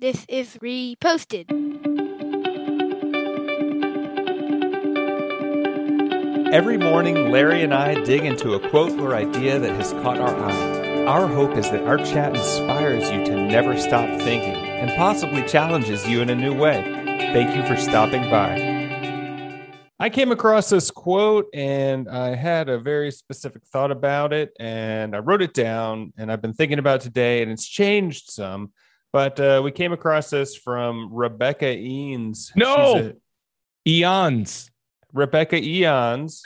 This is reposted. Every morning, Larry and I dig into a quote or idea that has caught our eye. Our hope is that our chat inspires you to never stop thinking and possibly challenges you in a new way. Thank you for stopping by. I came across this quote and I had a very specific thought about it and I wrote it down and I've been thinking about today and it's changed some. But uh, we came across this from Rebecca Eanes. No, Eons. Rebecca Eons.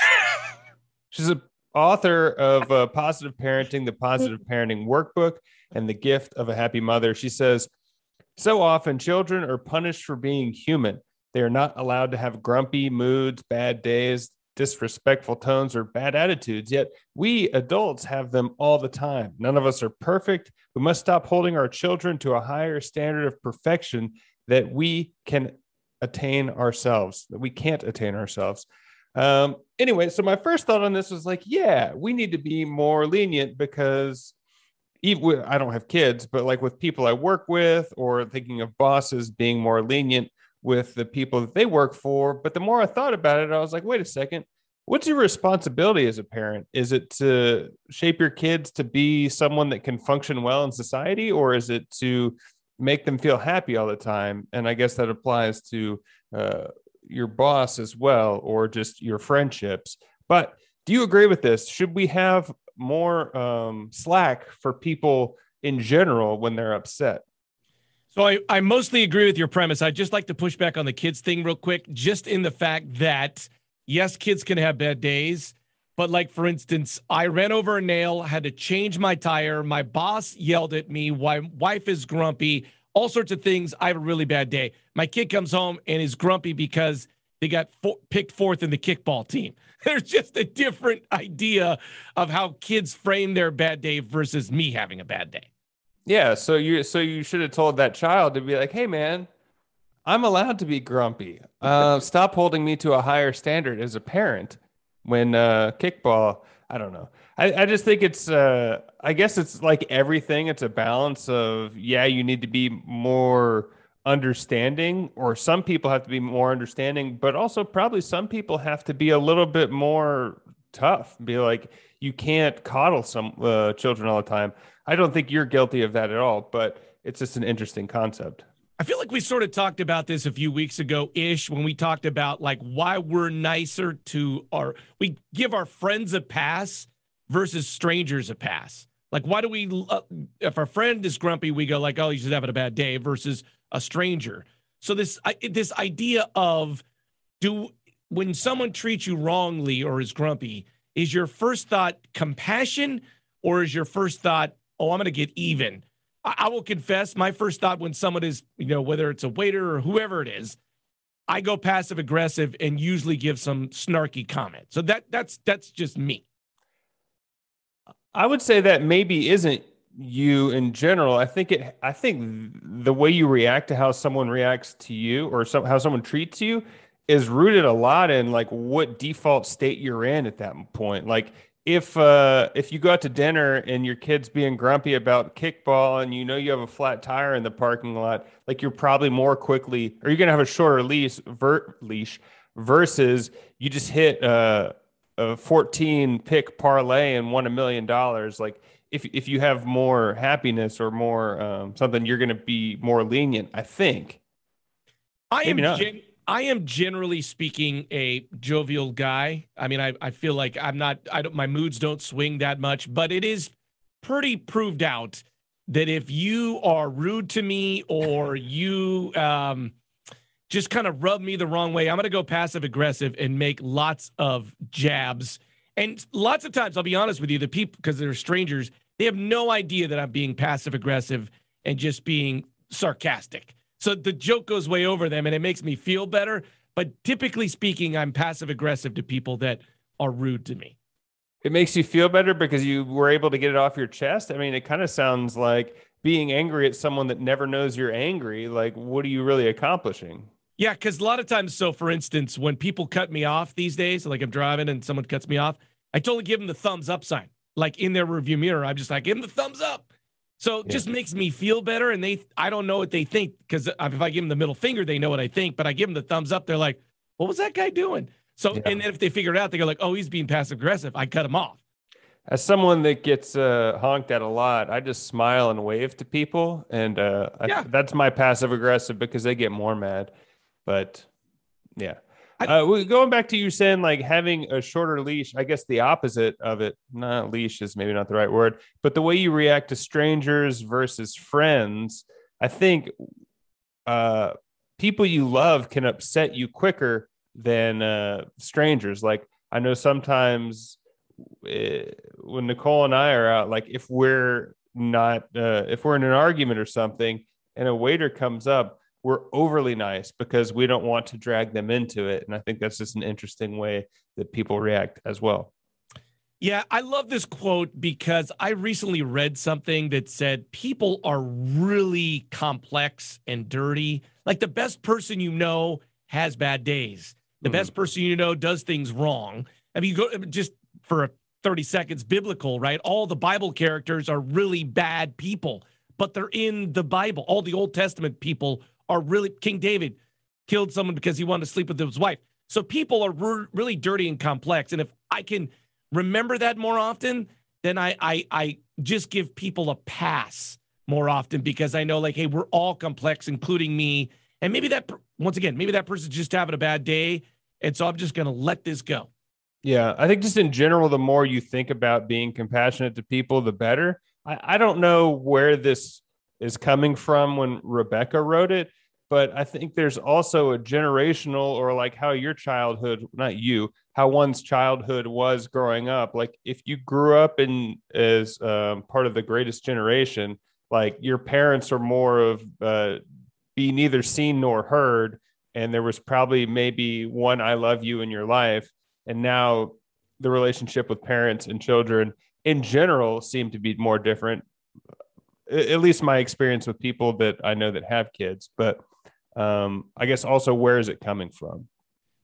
She's an author of uh, Positive Parenting, the Positive Parenting Workbook, and The Gift of a Happy Mother. She says, So often children are punished for being human. They are not allowed to have grumpy moods, bad days, disrespectful tones, or bad attitudes. Yet we adults have them all the time. None of us are perfect. We must stop holding our children to a higher standard of perfection that we can attain ourselves, that we can't attain ourselves. Um, anyway, so my first thought on this was like, yeah, we need to be more lenient because even I don't have kids, but like with people I work with or thinking of bosses being more lenient with the people that they work for. But the more I thought about it, I was like, wait a second. What's your responsibility as a parent? Is it to shape your kids to be someone that can function well in society, or is it to make them feel happy all the time? And I guess that applies to uh, your boss as well, or just your friendships. But do you agree with this? Should we have more um, slack for people in general when they're upset? So I, I mostly agree with your premise. I'd just like to push back on the kids thing real quick, just in the fact that yes, kids can have bad days. But like for instance, I ran over a nail, had to change my tire. My boss yelled at me. My wife is grumpy. All sorts of things. I have a really bad day. My kid comes home and is grumpy because they got picked fourth in the kickball team. There's just a different idea of how kids frame their bad day versus me having a bad day. Yeah, so you so you should have told that child to be like, "Hey, man, I'm allowed to be grumpy. Uh, stop holding me to a higher standard as a parent." When uh, kickball, I don't know. I, I just think it's. Uh, I guess it's like everything. It's a balance of yeah, you need to be more understanding, or some people have to be more understanding, but also probably some people have to be a little bit more tough. Be like, you can't coddle some uh, children all the time. I don't think you're guilty of that at all, but it's just an interesting concept. I feel like we sort of talked about this a few weeks ago ish when we talked about like why we're nicer to our we give our friends a pass versus strangers a pass. Like why do we uh, if our friend is grumpy we go like oh he's just having a bad day versus a stranger. So this I, this idea of do when someone treats you wrongly or is grumpy is your first thought compassion or is your first thought oh, I'm going to get even. I, I will confess, my first thought when someone is, you know, whether it's a waiter or whoever it is, I go passive aggressive and usually give some snarky comment. So that that's that's just me. I would say that maybe isn't you in general. I think it. I think the way you react to how someone reacts to you or some, how someone treats you is rooted a lot in like what default state you're in at that point. Like if uh if you go out to dinner and your kid's being grumpy about kickball and you know you have a flat tire in the parking lot like you're probably more quickly or you're gonna have a shorter leash vert leash versus you just hit uh, a 14 pick parlay and won a million dollars. Like if if you have more happiness or more um, something you're gonna be more lenient i think. I Maybe am gen- I am generally speaking a jovial guy. I mean, I, I feel like I'm not, I don't, my moods don't swing that much, but it is pretty proved out that if you are rude to me or you um, just kind of rub me the wrong way, I'm going to go passive aggressive and make lots of jabs. And lots of times, I'll be honest with you, the people, because they're strangers, they have no idea that I'm being passive aggressive and just being sarcastic. So the joke goes way over them and it makes me feel better. But typically speaking, I'm passive aggressive to people that are rude to me. It makes you feel better because you were able to get it off your chest. I mean, it kind of sounds like being angry at someone that never knows you're angry. Like, what are you really accomplishing? Yeah, because a lot of times, so for instance, when people cut me off these days, like I'm driving and someone cuts me off, I totally give them the thumbs up sign. Like in their review mirror, I'm just like, give them the thumbs up. So it Yeah. just makes me feel better. And they, I don't know what they think because if I give them the middle finger, they know what I think. But I give them the thumbs up, they're like, "What was that guy doing?" So, Yeah. and then if they figure it out, they go like, "Oh, he's being passive aggressive." I cut him off. As someone that gets uh, honked at a lot, I just smile and wave to people, and uh, I- Yeah. that's my passive aggressive because they get more mad. But yeah, I- uh, going back to you saying like having a shorter leash, I guess the opposite of it. Not leash is maybe not the right word, but the way you react to strangers versus friends, I think uh, people you love can upset you quicker than uh, strangers. Like I know sometimes eh, when Nicole and I are out, like if we're not, uh, if we're in an argument or something, and a waiter comes up, we're overly nice because we don't want to drag them into it. And I think that's just an interesting way that people react as well. Yeah, I love this quote because I recently read something that said people are really complex and dirty. Like the best person you know has bad days. The Mhm. best person you know does things wrong. I mean, you go just for 30 seconds, biblical, right? All the Bible characters are really bad people, but they're in the Bible. All the Old Testament people are really, King David killed someone because he wanted to sleep with his wife. So people are re- really dirty and complex. And if I can remember that more often, then I, I I just give people a pass more often because I know like, hey, we're all complex, including me. And maybe that once again, maybe that person's just having a bad day, and so I'm just gonna let this go. Yeah, I think just in general, the more you think about being compassionate to people, the better. I, I don't know where this is coming from when Rebecca wrote it, but I think there's also a generational or like how your childhood, not you, how one's childhood was growing up. Like if you grew up in as um, part of the greatest generation, like your parents are more of uh, be neither seen nor heard, and there was probably maybe one "I love you" in your life and now the relationship with parents and children in general seem to be more different at least my experience with people that i know that have kids but um, i guess also where is it coming from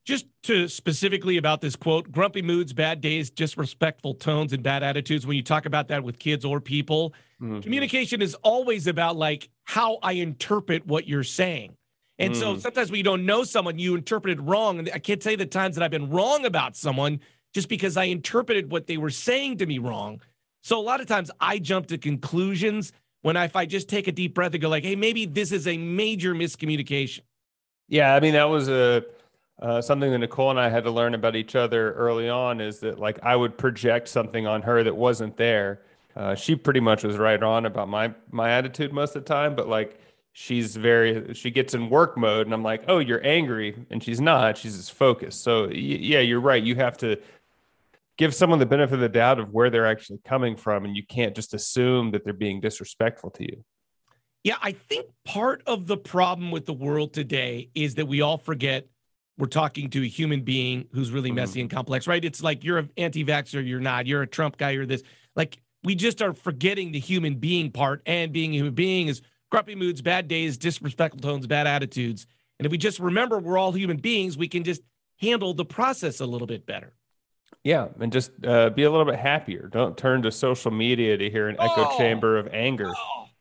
Just to specifically about this quote, grumpy moods, bad days, disrespectful tones, and bad attitudes. When you talk about that with kids or people, Mhm. communication is always about like how I interpret what you're saying. And so Mm. sometimes when you don't know someone, you interpret it wrong. And I can't tell you the times that I've been wrong about someone just because I interpreted what they were saying to me wrong. So a lot of times I jump to conclusions when I, if I just take a deep breath and go like, hey, maybe this is a major miscommunication. yeah i mean that was a uh, something that nicole and i had to learn about each other early on is that like i would project something on her that wasn't there. Uh, she pretty much was right on about my my attitude most of the time but like she's very she gets in work mode and i'm like oh you're angry. And she's not. She's just focused. So y- yeah you're right. You have to give someone the benefit of the doubt of where they're actually coming from and you can't just assume that they're being disrespectful to you Yeah, I think part of the problem with the world today is that we all forget we're talking to a human being who's really mm-hmm. messy and complex, right? It's like you're an anti vaxxer, you're not, you're a Trump guy, you're this. Like we just are forgetting the human being part, and being a human being is grumpy moods, bad days, disrespectful tones, bad attitudes. And if we just remember we're all human beings, we can just handle the process a little bit better. Yeah and just uh, be a little bit happier don't turn to social media to hear an echo Oh. chamber of anger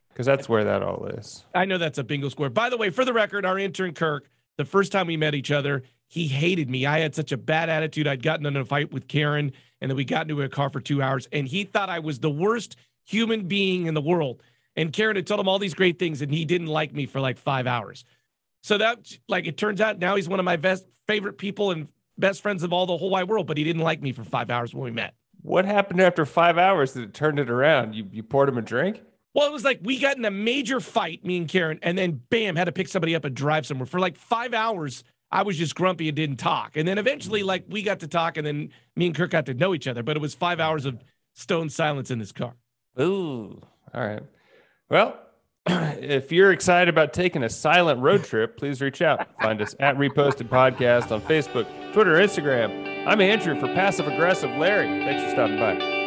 because that's where that all is I know that's a bingo square. By the way, for the record, our intern Kirk, the first time we met each other, he hated me. I had such a bad attitude. I'd gotten in a fight with Karen, and then we got into a car for two hours, and he thought I was the worst human being in the world. And Karen had told him all these great things, and he didn't like me for like five hours. So that, like, it turns out now he's one of my best favorite people and best friends of all the whole wide world, but he didn't like me for five hours when we met. what happened after five hours that it turned it around you, you poured him a drink Well, it was like we got in a major fight, me and Karen, and then bam, had to pick somebody up and drive somewhere. For like five hours, I was just grumpy and didn't talk. And then eventually, like, we got to talk, and then me and Kirk got to know each other. But it was five hours of stone silence in this car. Ooh. All right. Well, if you're excited about taking a silent road trip, please reach out. Find us at Reposted Podcast on Facebook, Twitter, Instagram. I'm Andrew for Passive Aggressive Larry. Thanks for stopping by.